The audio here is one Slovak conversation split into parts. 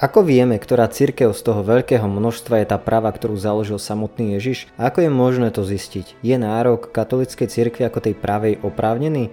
Ako vieme, ktorá církev z toho veľkého množstva je tá práva, ktorú založil samotný Ježiš? A ako je možné to zistiť? Je nárok katolíckej cirkvi ako tej pravej oprávnený?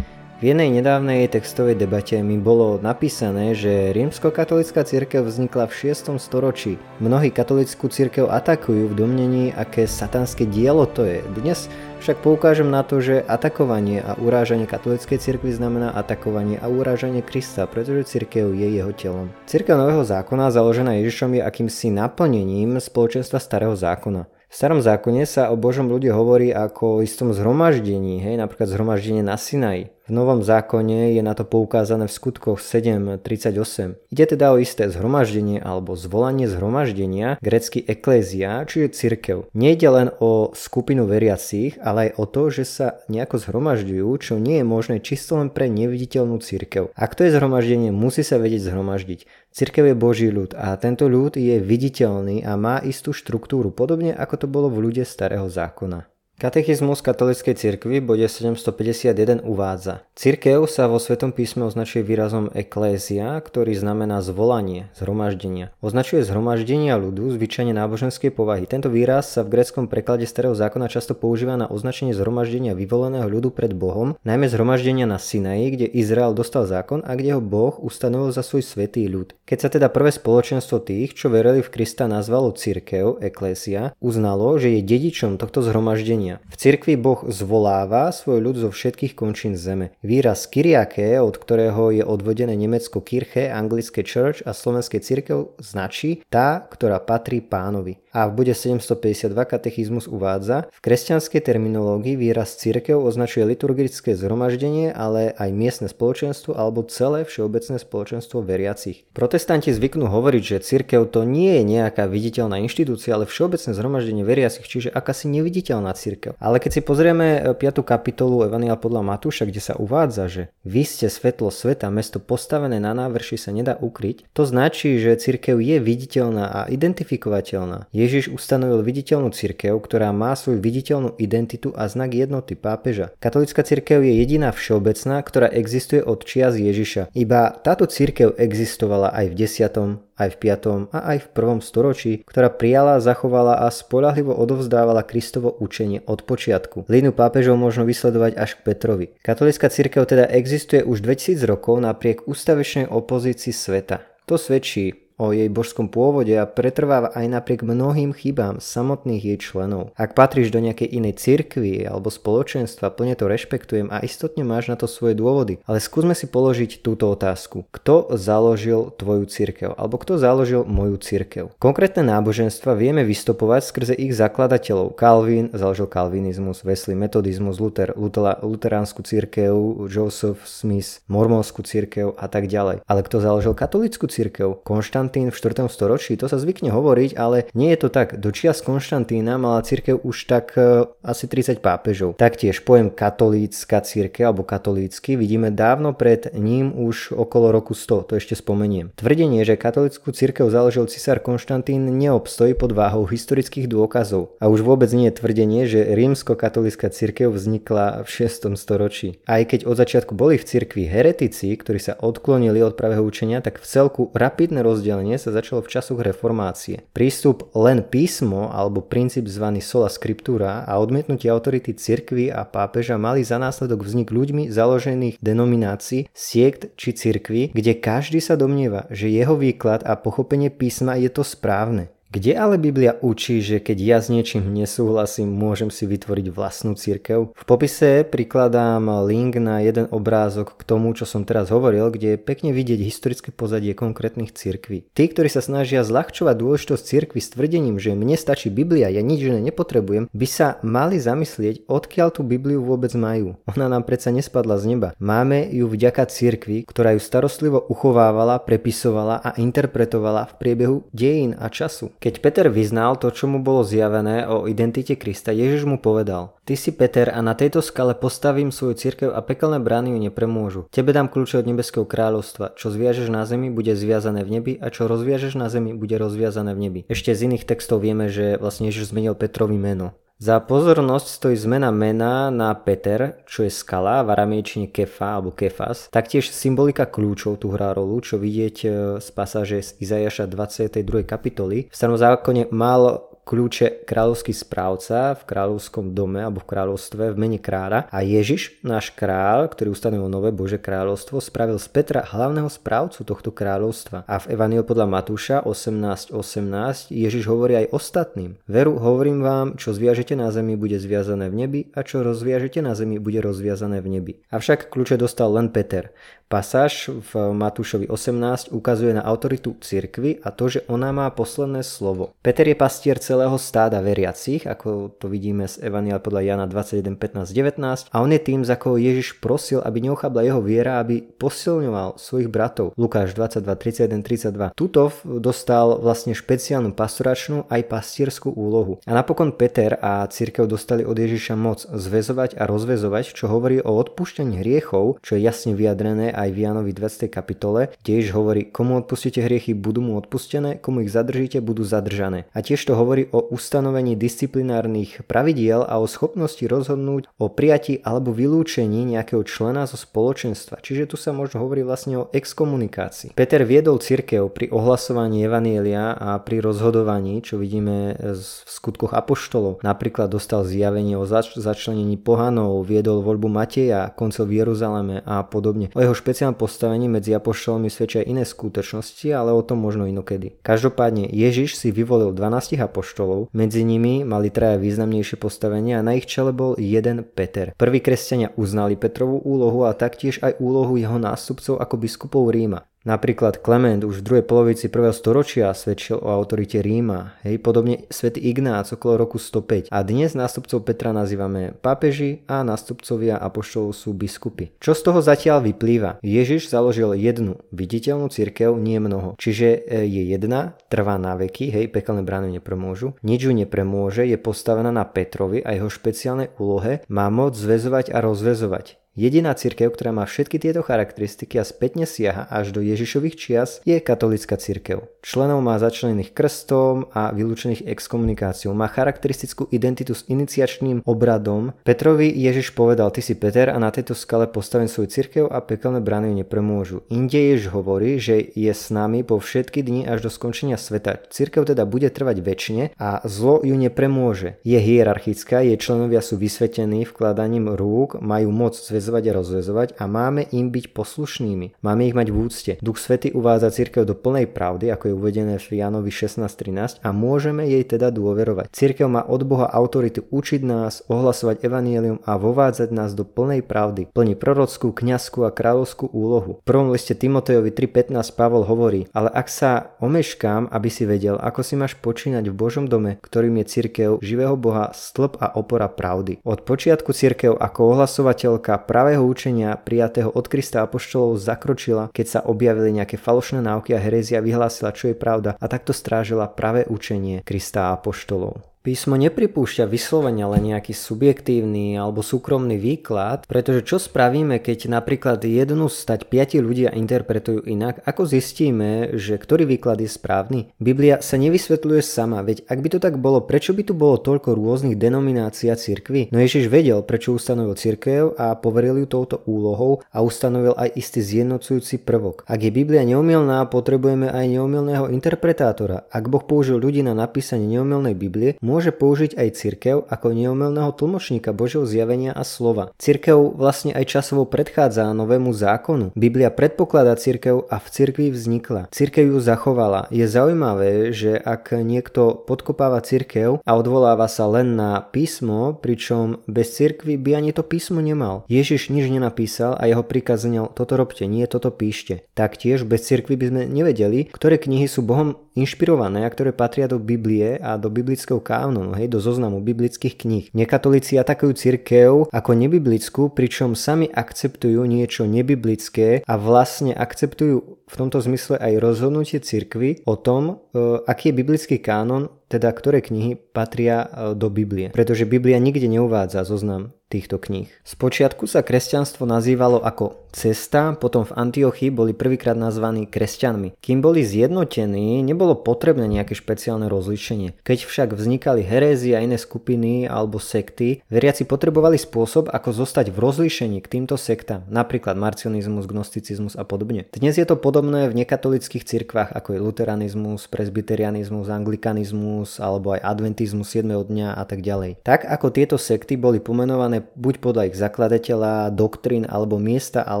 V jednej nedávnej textovej debate mi bolo napísané, že rímskokatolická církev vznikla v 6. storočí. Mnohí katolickú církev atakujú v domnení, aké satanské dielo to je. Dnes však poukážem na to, že atakovanie a urážanie katolíckej cirkvi znamená atakovanie a urážanie Krista, pretože cirkev je jeho telom. Cirkev Nového zákona založená Ježišom je akýmsi naplnením spoločenstva Starého zákona. V starom zákone sa o Božom ľude hovorí ako o istom zhromaždení, hej, napríklad zhromaždenie na Sinaji. V Novom zákone je na to poukázané v skutkoch 7.38. Ide teda o isté zhromaždenie alebo zvolanie zhromaždenia, grecky eklézia, čiže cirkev. Nejde len o skupinu veriacich, ale aj o to, že sa nejako zhromažďujú, čo nie je možné čisto len pre neviditeľnú cirkev. Ak to je zhromaždenie, musí sa vedieť zhromaždiť. Cirkev je Boží ľud a tento ľud je viditeľný a má istú štruktúru, podobne ako to bolo v ľude starého zákona. Katechizmus katolíckej cirkvi bode 751 uvádza. Cirkev sa vo Svetom písme označuje výrazom eklézia, ktorý znamená zvolanie, zhromaždenia. Označuje zhromaždenia ľudu, zvyčajne náboženskej povahy. Tento výraz sa v greckom preklade starého zákona často používa na označenie zhromaždenia vyvoleného ľudu pred Bohom, najmä zhromaždenia na Sinaji, kde Izrael dostal zákon a kde ho Boh ustanovil za svoj svetý ľud. Keď sa teda prvé spoločenstvo tých, čo verili v Krista nazvalo cirkev, eklésia, uznalo, že je dedičom tohto zhromaždenia v cirkvi Boh zvoláva svoj ľud zo všetkých končín zeme. Výraz Kyriake, od ktorého je odvodené Nemecko Kirche, anglické church a slovenské cirkev značí tá, ktorá patrí pánovi. A v bode 752 katechizmus uvádza, v kresťanskej terminológii výraz cirkev označuje liturgické zhromaždenie, ale aj miestne spoločenstvo alebo celé všeobecné spoločenstvo veriacich. Protestanti zvyknú hovoriť, že cirkev to nie je nejaká viditeľná inštitúcia, ale všeobecné zhromaždenie veriacich, čiže akási neviditeľná cirkev. Ale keď si pozrieme 5. E, kapitolu Evangela podľa Matúša, kde sa uvádza, že vy ste svetlo sveta, mesto postavené na návrši sa nedá ukryť, to značí, že cirkev je viditeľná a identifikovateľná. Ježiš ustanovil viditeľnú cirkev, ktorá má svoju viditeľnú identitu a znak jednoty pápeža. Katolická cirkev je jediná všeobecná, ktorá existuje od čias Ježiša. Iba táto cirkev existovala aj v 10 aj v 5. a aj v 1. storočí, ktorá prijala, zachovala a spolahlivo odovzdávala Kristovo učenie od počiatku. Línu pápežov možno vysledovať až k Petrovi. Katolická cirkev teda existuje už 2000 rokov napriek ústavečnej opozícii sveta. To svedčí o jej božskom pôvode a pretrváva aj napriek mnohým chybám samotných jej členov. Ak patríš do nejakej inej cirkvi alebo spoločenstva, plne to rešpektujem a istotne máš na to svoje dôvody. Ale skúsme si položiť túto otázku. Kto založil tvoju cirkev? Alebo kto založil moju cirkev? Konkrétne náboženstva vieme vystopovať skrze ich zakladateľov. Calvin založil kalvinizmus, Wesley metodizmus, Luther, Luther luteránsku cirkev, Joseph Smith, mormonskú cirkev a tak ďalej. Ale kto založil katolickú cirkev? Konštant Konštantín v 4. storočí, to sa zvykne hovoriť, ale nie je to tak. Do čias Konštantína mala církev už tak e, asi 30 pápežov. Taktiež pojem katolícka církev alebo katolícky vidíme dávno pred ním už okolo roku 100, to ešte spomeniem. Tvrdenie, že katolickú církev založil cisár Konštantín neobstojí pod váhou historických dôkazov. A už vôbec nie je tvrdenie, že rímsko-katolická církev vznikla v 6. storočí. Aj keď od začiatku boli v cirkvi heretici, ktorí sa odklonili od pravého učenia, tak v celku rapidné rozdelenie myslenie sa začalo v časoch reformácie. Prístup len písmo alebo princíp zvaný sola scriptura a odmietnutie autority cirkvy a pápeža mali za následok vznik ľuďmi založených denominácií, siekt či cirkvy, kde každý sa domnieva, že jeho výklad a pochopenie písma je to správne. Kde ale Biblia učí, že keď ja s niečím nesúhlasím, môžem si vytvoriť vlastnú církev? V popise prikladám link na jeden obrázok k tomu, čo som teraz hovoril, kde je pekne vidieť historické pozadie konkrétnych cirkví. Tí, ktorí sa snažia zľahčovať dôležitosť cirkvy s tvrdením, že mne stačí Biblia, ja nič iné nepotrebujem, by sa mali zamyslieť, odkiaľ tú Bibliu vôbec majú. Ona nám predsa nespadla z neba. Máme ju vďaka cirkvi, ktorá ju starostlivo uchovávala, prepisovala a interpretovala v priebehu dejín a času. Keď Peter vyznal to, čo mu bolo zjavené o identite Krista, Ježiš mu povedal, Ty si Peter a na tejto skale postavím svoju cirkev a pekelné brány ju nepremôžu. Tebe dám kľúče od nebeského kráľovstva. Čo zviažeš na zemi, bude zviazané v nebi a čo rozviažeš na zemi, bude rozviazané v nebi. Ešte z iných textov vieme, že vlastne Ježiš zmenil Petrovi meno. Za pozornosť stojí zmena mena na Peter, čo je skala, v aramejčine kefa alebo kefas. Taktiež symbolika kľúčov tu hrá rolu, čo vidieť e, z pasáže z Izajaša 22. kapitoly. V starom zákone mal kľúče kráľovský správca v kráľovskom dome alebo v kráľovstve v mene kráľa a Ježiš, náš kráľ, ktorý ustanovil nové Bože kráľovstvo, spravil z Petra hlavného správcu tohto kráľovstva. A v Evaniel podľa Matúša 18.18 18, Ježiš hovorí aj ostatným. Veru, hovorím vám, čo zviažete na zemi, bude zviazané v nebi a čo rozviažete na zemi, bude rozviazané v nebi. Avšak kľúče dostal len Peter. Pasáž v Matúšovi 18 ukazuje na autoritu cirkvy a to, že ona má posledné slovo. Peter je pastier celého stáda veriacich, ako to vidíme z Evaniel podľa Jana 21, 15, 19 a on je tým, za koho Ježiš prosil, aby neochabla jeho viera, aby posilňoval svojich bratov. Lukáš 22, 31, 32. Tuto dostal vlastne špeciálnu pastoračnú aj pastierskú úlohu. A napokon Peter a církev dostali od Ježiša moc zväzovať a rozvezovať, čo hovorí o odpúšťaní hriechov, čo je jasne vyjadrené aj v Janovi 20. kapitole, kde Ježiš hovorí, komu odpustíte hriechy, budú mu odpustené, komu ich zadržíte, budú zadržané. A tiež to hovorí o ustanovení disciplinárnych pravidiel a o schopnosti rozhodnúť o prijatí alebo vylúčení nejakého člena zo spoločenstva. Čiže tu sa možno hovorí vlastne o exkomunikácii. Peter viedol cirkev pri ohlasovaní Evanielia a pri rozhodovaní, čo vidíme v skutkoch apoštolov. Napríklad dostal zjavenie o zač- začlenení pohanov, viedol voľbu Mateja, koncil v Jeruzaleme a podobne. O jeho špe- špeciálne postavenie medzi apoštolmi svedčia iné skutočnosti, ale o tom možno inokedy. Každopádne Ježiš si vyvolil 12 apoštolov, medzi nimi mali traja významnejšie postavenia a na ich čele bol jeden Peter. Prví kresťania uznali Petrovú úlohu a taktiež aj úlohu jeho nástupcov ako biskupov Ríma. Napríklad Klement už v druhej polovici prvého storočia svedčil o autorite Ríma, hej, podobne svätý Ignác okolo roku 105. A dnes nástupcov Petra nazývame pápeži a nástupcovia apoštolov sú biskupy. Čo z toho zatiaľ vyplýva? Ježiš založil jednu viditeľnú cirkev, nie mnoho. Čiže e, je jedna, trvá na veky, hej, pekelné brány nepremôžu, nič ju nepremôže, je postavená na Petrovi a jeho špeciálnej úlohe, má moc zväzovať a rozvezovať. Jediná církev, ktorá má všetky tieto charakteristiky a spätne siaha až do Ježišových čias, je katolická církev. Členov má začlenených krstom a vylúčených exkomunikáciou. Má charakteristickú identitu s iniciačným obradom. Petrovi Ježiš povedal, ty si Peter a na tejto skale postavím svoju církev a pekelné brány ju nepremôžu. Inde Ježiš hovorí, že je s nami po všetky dni až do skončenia sveta. Církev teda bude trvať väčšine a zlo ju nepremôže. Je hierarchická, jej členovia sú vysvetení vkladaním rúk, majú moc zväzovať a rozvezovať a máme im byť poslušnými. Máme ich mať v úcte. Duch Svety uvádza církev do plnej pravdy, ako je uvedené v Janovi 16.13 a môžeme jej teda dôverovať. Církev má od Boha autoritu učiť nás, ohlasovať evanielium a vovádzať nás do plnej pravdy. Plní prorockú, kňazskú a kráľovskú úlohu. V prvom liste Timotejovi 3.15 Pavol hovorí, ale ak sa omeškám, aby si vedel, ako si máš počínať v Božom dome, ktorým je církev živého Boha, stĺp a opora pravdy. Od počiatku církev ako ohlasovateľka pravého učenia prijatého od Krista Apoštolov zakročila, keď sa objavili nejaké falošné náuky a herézia vyhlásila, čo je pravda a takto strážila pravé učenie Krista Apoštolov. Písmo nepripúšťa vyslovene len nejaký subjektívny alebo súkromný výklad, pretože čo spravíme, keď napríklad jednu stať piati ľudia interpretujú inak, ako zistíme, že ktorý výklad je správny? Biblia sa nevysvetľuje sama, veď ak by to tak bolo, prečo by tu bolo toľko rôznych denominácií a cirkví? No Ježiš vedel, prečo ustanovil cirkev a poveril ju touto úlohou a ustanovil aj istý zjednocujúci prvok. Ak je Biblia neomilná, potrebujeme aj neomilného interpretátora. Ak Boh použil ľudí na napísanie neomilnej Biblie, môže použiť aj cirkev ako neomilného tlmočníka Božieho zjavenia a slova. Cirkev vlastne aj časovo predchádza novému zákonu. Biblia predpokladá cirkev a v cirkvi vznikla. Cirkev ju zachovala. Je zaujímavé, že ak niekto podkopáva cirkev a odvoláva sa len na písmo, pričom bez cirkvy by ani to písmo nemal. Ježiš nič nenapísal a jeho príkaz toto robte, nie toto píšte. Taktiež bez cirkvy by sme nevedeli, ktoré knihy sú Bohom inšpirované a ktoré patria do Biblie a do biblického kánonu, hej, do zoznamu biblických kníh. Nekatolíci atakujú cirkev ako nebiblickú, pričom sami akceptujú niečo nebiblické a vlastne akceptujú v tomto zmysle aj rozhodnutie cirkvy o tom, e, aký je biblický kánon, teda ktoré knihy patria e, do Biblie. Pretože Biblia nikde neuvádza zoznam týchto kníh. Spočiatku sa kresťanstvo nazývalo ako cesta, potom v Antiochii boli prvýkrát nazvaní kresťanmi. Kým boli zjednotení, nebolo potrebné nejaké špeciálne rozlíšenie. Keď však vznikali herézy a iné skupiny alebo sekty, veriaci potrebovali spôsob, ako zostať v rozlíšení k týmto sektám, napríklad marcionizmus, gnosticizmus a podobne. Dnes je to podobné v nekatolických cirkvách, ako je luteranizmus, presbyterianizmus, anglikanizmus alebo aj adventizmus 7. dňa a tak ďalej. Tak ako tieto sekty boli pomenované buď podľa ich zakladateľa, doktrín alebo miesta alebo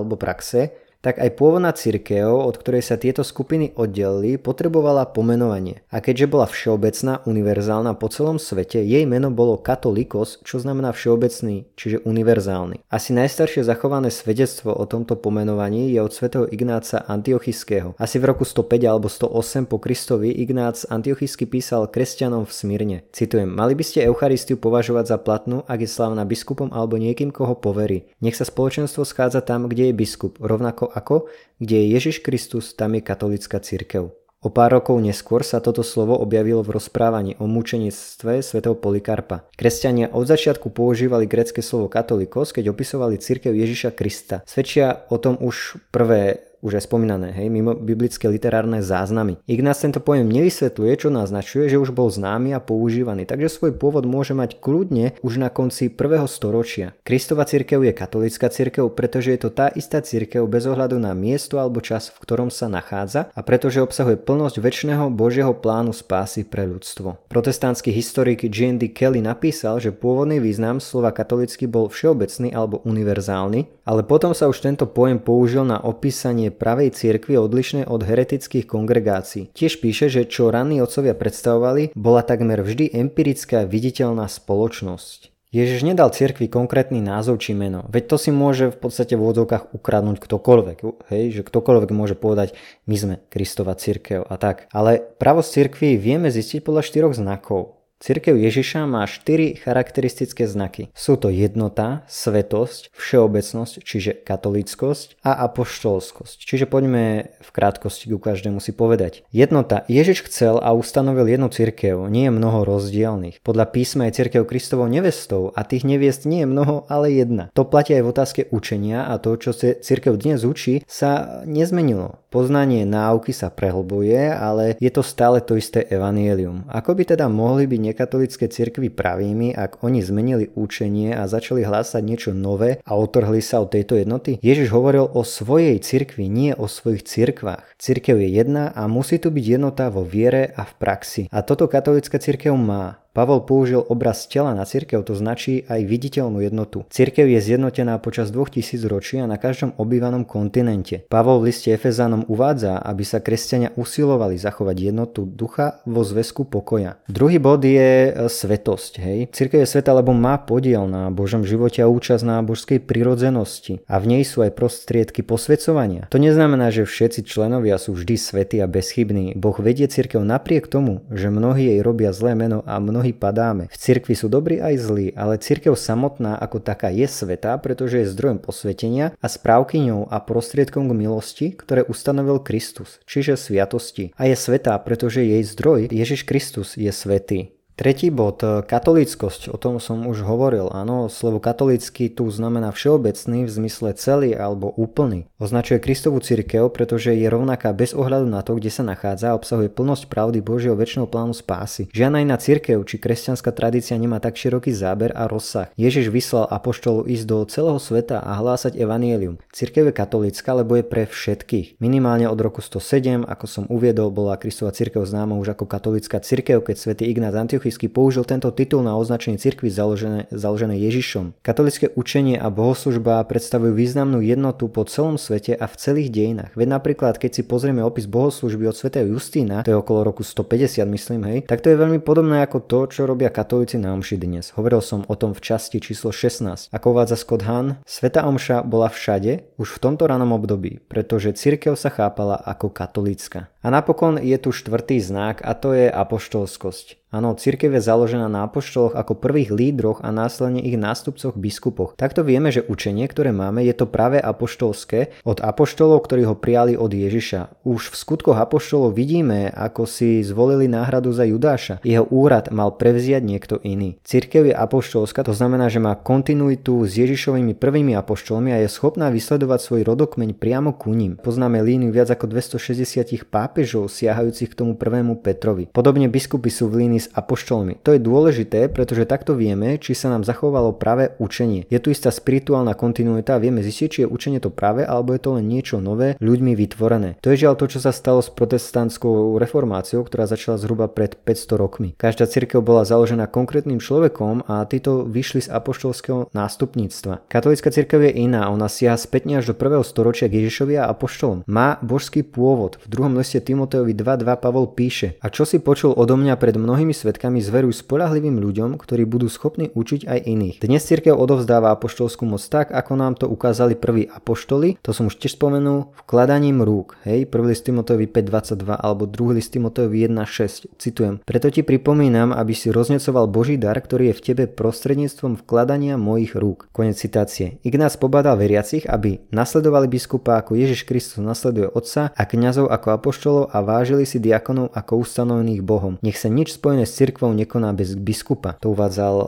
praxe, tak aj pôvodná církev, od ktorej sa tieto skupiny oddelili, potrebovala pomenovanie. A keďže bola všeobecná, univerzálna po celom svete, jej meno bolo katolikos, čo znamená všeobecný, čiže univerzálny. Asi najstaršie zachované svedectvo o tomto pomenovaní je od svätého Ignáca Antiochiského. Asi v roku 105 alebo 108 po Kristovi Ignác Antiochisky písal kresťanom v Smírne. Citujem, mali by ste Eucharistiu považovať za platnú, ak je slávna biskupom alebo niekým, koho poverí. Nech sa spoločenstvo schádza tam, kde je biskup, rovnako ako, kde je Ježiš Kristus, tam je katolická cirkev. O pár rokov neskôr sa toto slovo objavilo v rozprávaní o mučenictve svätého Polikarpa. Kresťania od začiatku používali grecké slovo katolikos, keď opisovali cirkev Ježiša Krista. Svedčia o tom už prvé už aj spomínané, hej, mimo biblické literárne záznamy. Ignác tento pojem nevysvetľuje, čo naznačuje, že už bol známy a používaný, takže svoj pôvod môže mať kľudne už na konci prvého storočia. Kristova cirkev je katolická cirkev, pretože je to tá istá cirkev bez ohľadu na miesto alebo čas, v ktorom sa nachádza a pretože obsahuje plnosť väčšného Božieho plánu spásy pre ľudstvo. Protestantský historik G.N.D. Kelly napísal, že pôvodný význam slova katolický bol všeobecný alebo univerzálny, ale potom sa už tento pojem použil na opísanie pravej cirkvi odlišné od heretických kongregácií. Tiež píše, že čo ranní otcovia predstavovali, bola takmer vždy empirická viditeľná spoločnosť. Ježiš nedal cirkvi konkrétny názov či meno, veď to si môže v podstate v úvodzovkách ukradnúť ktokoľvek, hej, že ktokoľvek môže povedať, my sme Kristova cirkev a tak. Ale pravosť cirkvi vieme zistiť podľa štyroch znakov. Cirkev Ježiša má štyri charakteristické znaky. Sú to jednota, svetosť, všeobecnosť, čiže katolíckosť a apoštolskosť. Čiže poďme v krátkosti ku každému si povedať. Jednota. Ježiš chcel a ustanovil jednu cirkev, nie je mnoho rozdielných. Podľa písma je cirkev Kristovou nevestou a tých neviest nie je mnoho, ale jedna. To platí aj v otázke učenia a to, čo cirkev dnes učí, sa nezmenilo. Poznanie náuky sa prehlbuje, ale je to stále to isté evanielium. Ako by teda mohli byť nekatolické cirkvy pravými, ak oni zmenili učenie a začali hlásať niečo nové a otrhli sa od tejto jednoty? Ježiš hovoril o svojej cirkvi, nie o svojich cirkvách. Cirkev je jedna a musí tu byť jednota vo viere a v praxi. A toto katolická cirkev má. Pavol použil obraz tela na cirkev, to značí aj viditeľnú jednotu. Cirkev je zjednotená počas 2000 ročí a na každom obývanom kontinente. Pavol v liste Efezánom uvádza, aby sa kresťania usilovali zachovať jednotu ducha vo zväzku pokoja. Druhý bod je e, svetosť. Hej. Cirkev je sveta, lebo má podiel na Božom živote a účasť na božskej prirodzenosti a v nej sú aj prostriedky posvedcovania. To neznamená, že všetci členovia sú vždy svätí a bezchybní. Boh vedie cirkev napriek tomu, že mnohí jej robia zlé meno a mnohí mnohí padáme. V cirkvi sú dobrí aj zlí, ale cirkev samotná ako taká je svetá, pretože je zdrojom posvetenia a správkyňou a prostriedkom k milosti, ktoré ustanovil Kristus, čiže sviatosti. A je svetá, pretože jej zdroj Ježiš Kristus je svetý. Tretí bod, katolíckosť, o tom som už hovoril. Áno, slovo katolícky tu znamená všeobecný v zmysle celý alebo úplný. Označuje Kristovú cirkev, pretože je rovnaká bez ohľadu na to, kde sa nachádza a obsahuje plnosť pravdy Božieho väčšného plánu spásy. Žiadna iná cirkev či kresťanská tradícia nemá tak široký záber a rozsah. Ježiš vyslal apoštolov ísť do celého sveta a hlásať evanielium. Cirkev je katolícka, lebo je pre všetkých. Minimálne od roku 107, ako som uviedol, bola Kristova cirkev známa už ako katolická cirkev, keď svätý Ignác Antiochis Antiochísky použil tento titul na označenie cirkvy založené, založené Ježišom. Katolické učenie a bohoslužba predstavujú významnú jednotu po celom svete a v celých dejinách. Veď napríklad, keď si pozrieme opis bohoslužby od svätého Justína, to je okolo roku 150 myslím, hej, tak to je veľmi podobné ako to, čo robia katolíci na omši dnes. Hovoril som o tom v časti číslo 16. Ako uvádza Scott Hahn, Sveta omša bola všade už v tomto ranom období, pretože cirkev sa chápala ako katolícka. A napokon je tu štvrtý znak a to je apoštolskosť. Áno, církev je založená na apoštoloch ako prvých lídroch a následne ich nástupcoch biskupoch. Takto vieme, že učenie, ktoré máme, je to práve apoštolské od apoštolov, ktorí ho prijali od Ježiša. Už v skutkoch apoštolov vidíme, ako si zvolili náhradu za Judáša. Jeho úrad mal prevziať niekto iný. Církev je apoštolská, to znamená, že má kontinuitu s Ježišovými prvými apoštolmi a je schopná vysledovať svoj rodokmeň priamo ku ním. Poznáme líniu viac ako 260 pápežov siahajúcich k tomu prvému Petrovi. Podobne biskupy sú v línii s apoštolmi. To je dôležité, pretože takto vieme, či sa nám zachovalo práve učenie. Je tu istá spirituálna kontinuita a vieme zistiť, či je učenie to práve, alebo je to len niečo nové, ľuďmi vytvorené. To je žiaľ to, čo sa stalo s protestantskou reformáciou, ktorá začala zhruba pred 500 rokmi. Každá cirkev bola založená konkrétnym človekom a títo vyšli z apoštolského nástupníctva. Katolická cirkev je iná, ona siaha spätne až do prvého storočia k Ježišovi a apoštolom. Má božský pôvod. V druhom liste Timoteovi 2.2 Pavol píše A čo si počul odo mňa pred mnohými svetkami zveruj spolahlivým ľuďom, ktorí budú schopní učiť aj iných. Dnes cirkev odovzdáva apoštolskú moc tak, ako nám to ukázali prví apoštoli, to som už tiež spomenul, vkladaním rúk. Hej, prvý list Timoteovi 5.22 alebo druhý list Timoteovi 1.6. Citujem. Preto ti pripomínam, aby si roznecoval Boží dar, ktorý je v tebe prostredníctvom vkladania mojich rúk. Konec citácie. Ignác pobadal veriacich, aby nasledovali biskupa ako Ježiš Kristus nasleduje otca a kňazov ako apoštolov a vážili si diakonov ako ustanovených Bohom. Nech sa nič spojené s cirkvou nekoná bez biskupa. To uvádzal uh,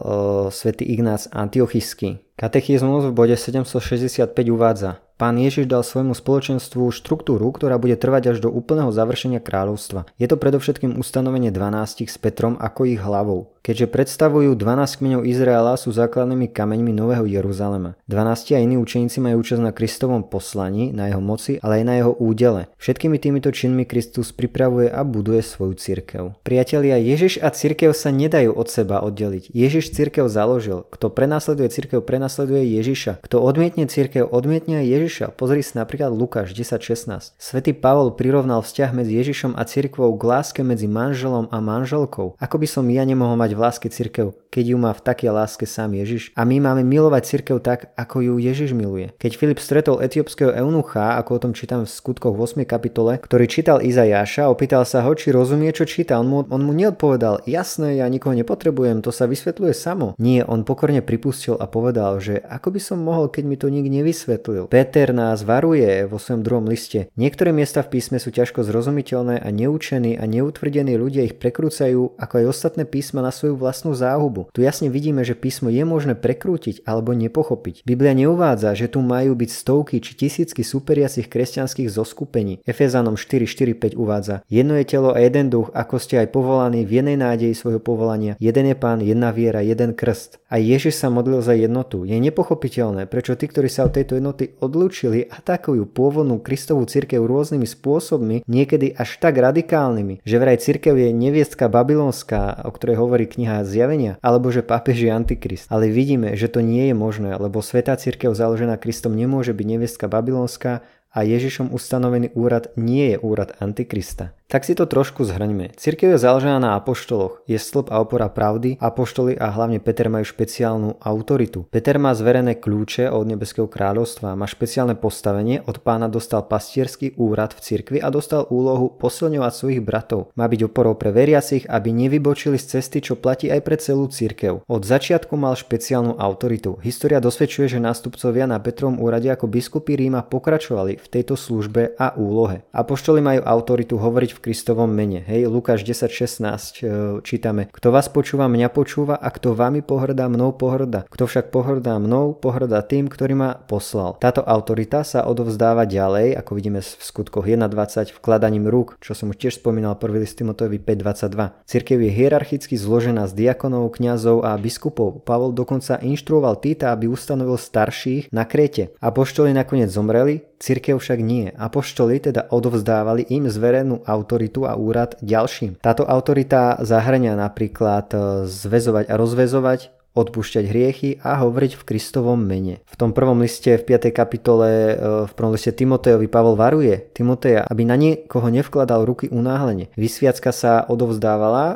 svätý Ignác Antiochysky. Katechizmus v bode 765 uvádza Pán Ježiš dal svojmu spoločenstvu štruktúru, ktorá bude trvať až do úplného završenia kráľovstva. Je to predovšetkým ustanovenie 12 s Petrom ako ich hlavou. Keďže predstavujú 12 kmeňov Izraela, sú základnými kameňmi Nového Jeruzalema. 12 a iní učeníci majú účasť na Kristovom poslaní, na jeho moci, ale aj na jeho údele. Všetkými týmito činmi Kristus pripravuje a buduje svoju cirkev. Priatelia, Ježiš a cirkev sa nedajú od seba oddeliť. Ježiš cirkev založil. Kto prenasleduje cirkev, prenasleduje Ježiša. Kto odmietne cirkev, odmietne aj Ježiša. Pozri si napríklad Lukáš 10.16. Svetý Pavol prirovnal vzťah medzi Ježišom a cirkvou k láske medzi manželom a manželkou. Ako by som ja nemohol mať v láske cirkev, keď ju má v takej láske sám Ježiš. A my máme milovať cirkev tak, ako ju Ježiš miluje. Keď Filip stretol etiópskeho eunucha, ako o tom čítam v skutkoch v 8. kapitole, ktorý čítal Izajaša, opýtal sa ho, či rozumie, čo číta. On mu, on mu neodpovedal, jasné, ja nikoho nepotrebujem, to sa vysvetľuje samo. Nie, on pokorne pripustil a povedal, že ako by som mohol, keď mi to nik nevysvetlil. Peter nás varuje vo svojom druhom liste. Niektoré miesta v písme sú ťažko zrozumiteľné a neučení a neutvrdení ľudia ich prekrúcajú ako aj ostatné písma na svoju vlastnú záhubu. Tu jasne vidíme, že písmo je možné prekrútiť alebo nepochopiť. Biblia neuvádza, že tu majú byť stovky či tisícky superiacich kresťanských zoskupení. Efezanom 4.4.5 uvádza Jedno je telo a jeden duch, ako ste aj povolaní v jednej nádeji svojho povolania. Jeden je pán, jedna viera, jeden krst. A Ježiš sa modlil za jednotu. Je nepochopiteľné, prečo tí, ktorí sa od tejto jednoty odlúčili, atakujú pôvodnú Kristovú cirkev rôznymi spôsobmi, niekedy až tak radikálnymi, že vraj cirkev je neviestka babylonská, o ktorej hovorí kniha Zjavenia, alebo že pápež je antikrist. Ale vidíme, že to nie je možné, lebo Svetá církev založená Kristom nemôže byť neviestka babylonská a Ježišom ustanovený úrad nie je úrad Antikrista. Tak si to trošku zhrňme. Cirkev je založená na apoštoloch, je stĺp a opora pravdy, apoštoli a hlavne Peter majú špeciálnu autoritu. Peter má zverené kľúče od nebeského kráľovstva, má špeciálne postavenie, od pána dostal pastierský úrad v cirkvi a dostal úlohu posilňovať svojich bratov. Má byť oporou pre veriacich, aby nevybočili z cesty, čo platí aj pre celú cirkev. Od začiatku mal špeciálnu autoritu. História dosvedčuje, že nástupcovia na Petrovom úrade ako biskupy Ríma pokračovali v tejto službe a úlohe. Apoštoli majú autoritu hovoriť v Kristovom mene. Hej, Lukáš 10.16 e, čítame, kto vás počúva, mňa počúva a kto vami pohrdá, mnou pohrdá. Kto však pohrdá mnou, pohrdá tým, ktorý ma poslal. Táto autorita sa odovzdáva ďalej, ako vidíme v skutkoch 1.20, vkladaním rúk, čo som už tiež spomínal 1. list Timoteovi 5.22. Cirkev je hierarchicky zložená z diakonov, kňazov a biskupov. Pavol dokonca inštruoval Týta, aby ustanovil starších na Kréte. Apoštoli nakoniec zomreli, cirkev však nie. Apoštoli teda odovzdávali im zverenú autoritu a úrad ďalším. Táto autorita zahrania napríklad e, zväzovať a rozväzovať, odpúšťať hriechy a hovoriť v Kristovom mene. V tom prvom liste v 5. kapitole e, v prvom liste Timotejovi Pavol varuje Timoteja, aby na niekoho nevkladal ruky unáhlene. Vysviacka sa odovzdávala e,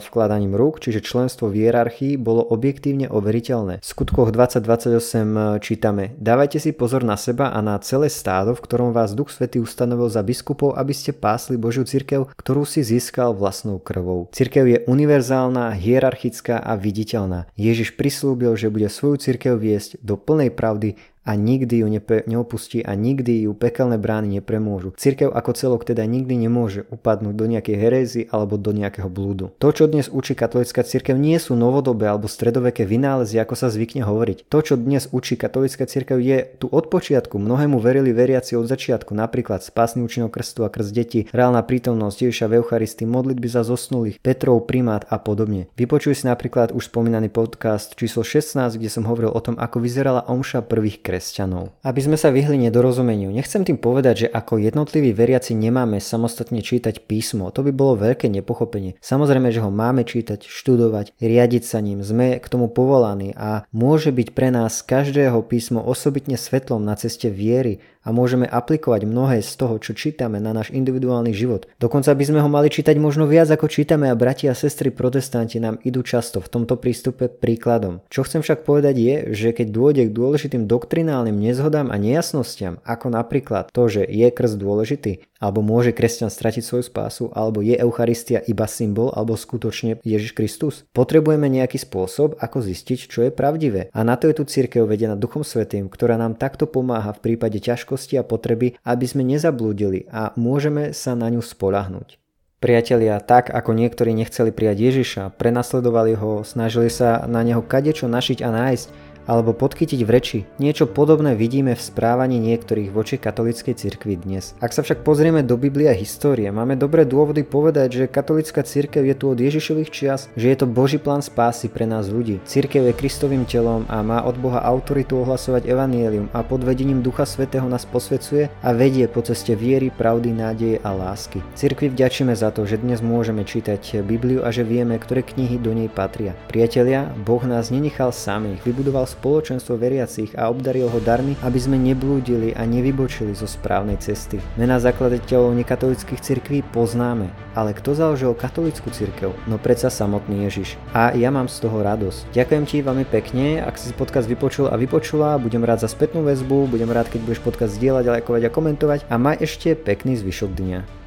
vkladaním rúk, čiže členstvo v hierarchii bolo objektívne overiteľné. V skutkoch 2028 e, čítame Dávajte si pozor na seba a na celé stádo, v ktorom vás Duch Svetý ustanovil za biskupov, aby ste pásli Božiu cirkev, ktorú si získal vlastnou krvou. Cirkev je univerzálna, hierarchická a viditeľná. Je Ježiš prislúbil, že bude svoju cirkev viesť do plnej pravdy a nikdy ju nepe, neopustí a nikdy ju pekelné brány nepremôžu. Cirkev ako celok teda nikdy nemôže upadnúť do nejakej herézy alebo do nejakého blúdu. To, čo dnes učí katolická cirkev, nie sú novodobé alebo stredoveké vynálezy, ako sa zvykne hovoriť. To, čo dnes učí katolická cirkev, je tu od počiatku. Mnohému verili veriaci od začiatku, napríklad spásny účinok krstu a krst detí, reálna prítomnosť Ježiša v Eucharistii, modlitby za zosnulých, Petrov primát a podobne. Vypočuj si napríklad už spomínaný podcast číslo 16, kde som hovoril o tom, ako vyzerala omša prvých kresťanov kresťanov. Aby sme sa vyhli nedorozumeniu, nechcem tým povedať, že ako jednotliví veriaci nemáme samostatne čítať písmo, to by bolo veľké nepochopenie. Samozrejme, že ho máme čítať, študovať, riadiť sa ním, sme k tomu povolaní a môže byť pre nás každého písmo osobitne svetlom na ceste viery a môžeme aplikovať mnohé z toho, čo čítame na náš individuálny život. Dokonca by sme ho mali čítať možno viac ako čítame a bratia a sestry protestanti nám idú často v tomto prístupe príkladom. Čo chcem však povedať je, že keď dôjde k dôležitým doktrinálnym nezhodám a nejasnostiam, ako napríklad to, že je krst dôležitý, alebo môže kresťan stratiť svoju spásu, alebo je Eucharistia iba symbol, alebo skutočne Ježiš Kristus. Potrebujeme nejaký spôsob, ako zistiť, čo je pravdivé. A na to je tu církev vedená Duchom Svetým, ktorá nám takto pomáha v prípade ťažkosti a potreby, aby sme nezablúdili a môžeme sa na ňu spolahnuť. Priatelia, tak ako niektorí nechceli prijať Ježiša, prenasledovali ho, snažili sa na neho kadečo našiť a nájsť, alebo podchytiť v reči. Niečo podobné vidíme v správaní niektorých voči katolíckej cirkvi dnes. Ak sa však pozrieme do Biblia a histórie, máme dobré dôvody povedať, že katolická cirkev je tu od Ježišových čias, že je to Boží plán spásy pre nás ľudí. Cirkev je Kristovým telom a má od Boha autoritu ohlasovať evanielium a pod vedením Ducha Svetého nás posvecuje a vedie po ceste viery, pravdy, nádeje a lásky. Cirkvi vďačíme za to, že dnes môžeme čítať Bibliu a že vieme, ktoré knihy do nej patria. Priatelia, Boh nás nenechal samých, vybudoval spoločenstvo veriacich a obdaril ho darmi, aby sme neblúdili a nevybočili zo správnej cesty. Mená zakladateľov nekatolických cirkví poznáme, ale kto založil katolickú cirkev? No predsa samotný Ježiš. A ja mám z toho radosť. Ďakujem ti veľmi pekne, ak si podcast vypočul a vypočula, budem rád za spätnú väzbu, budem rád, keď budeš podcast zdieľať, lajkovať a komentovať a maj ešte pekný zvyšok dňa.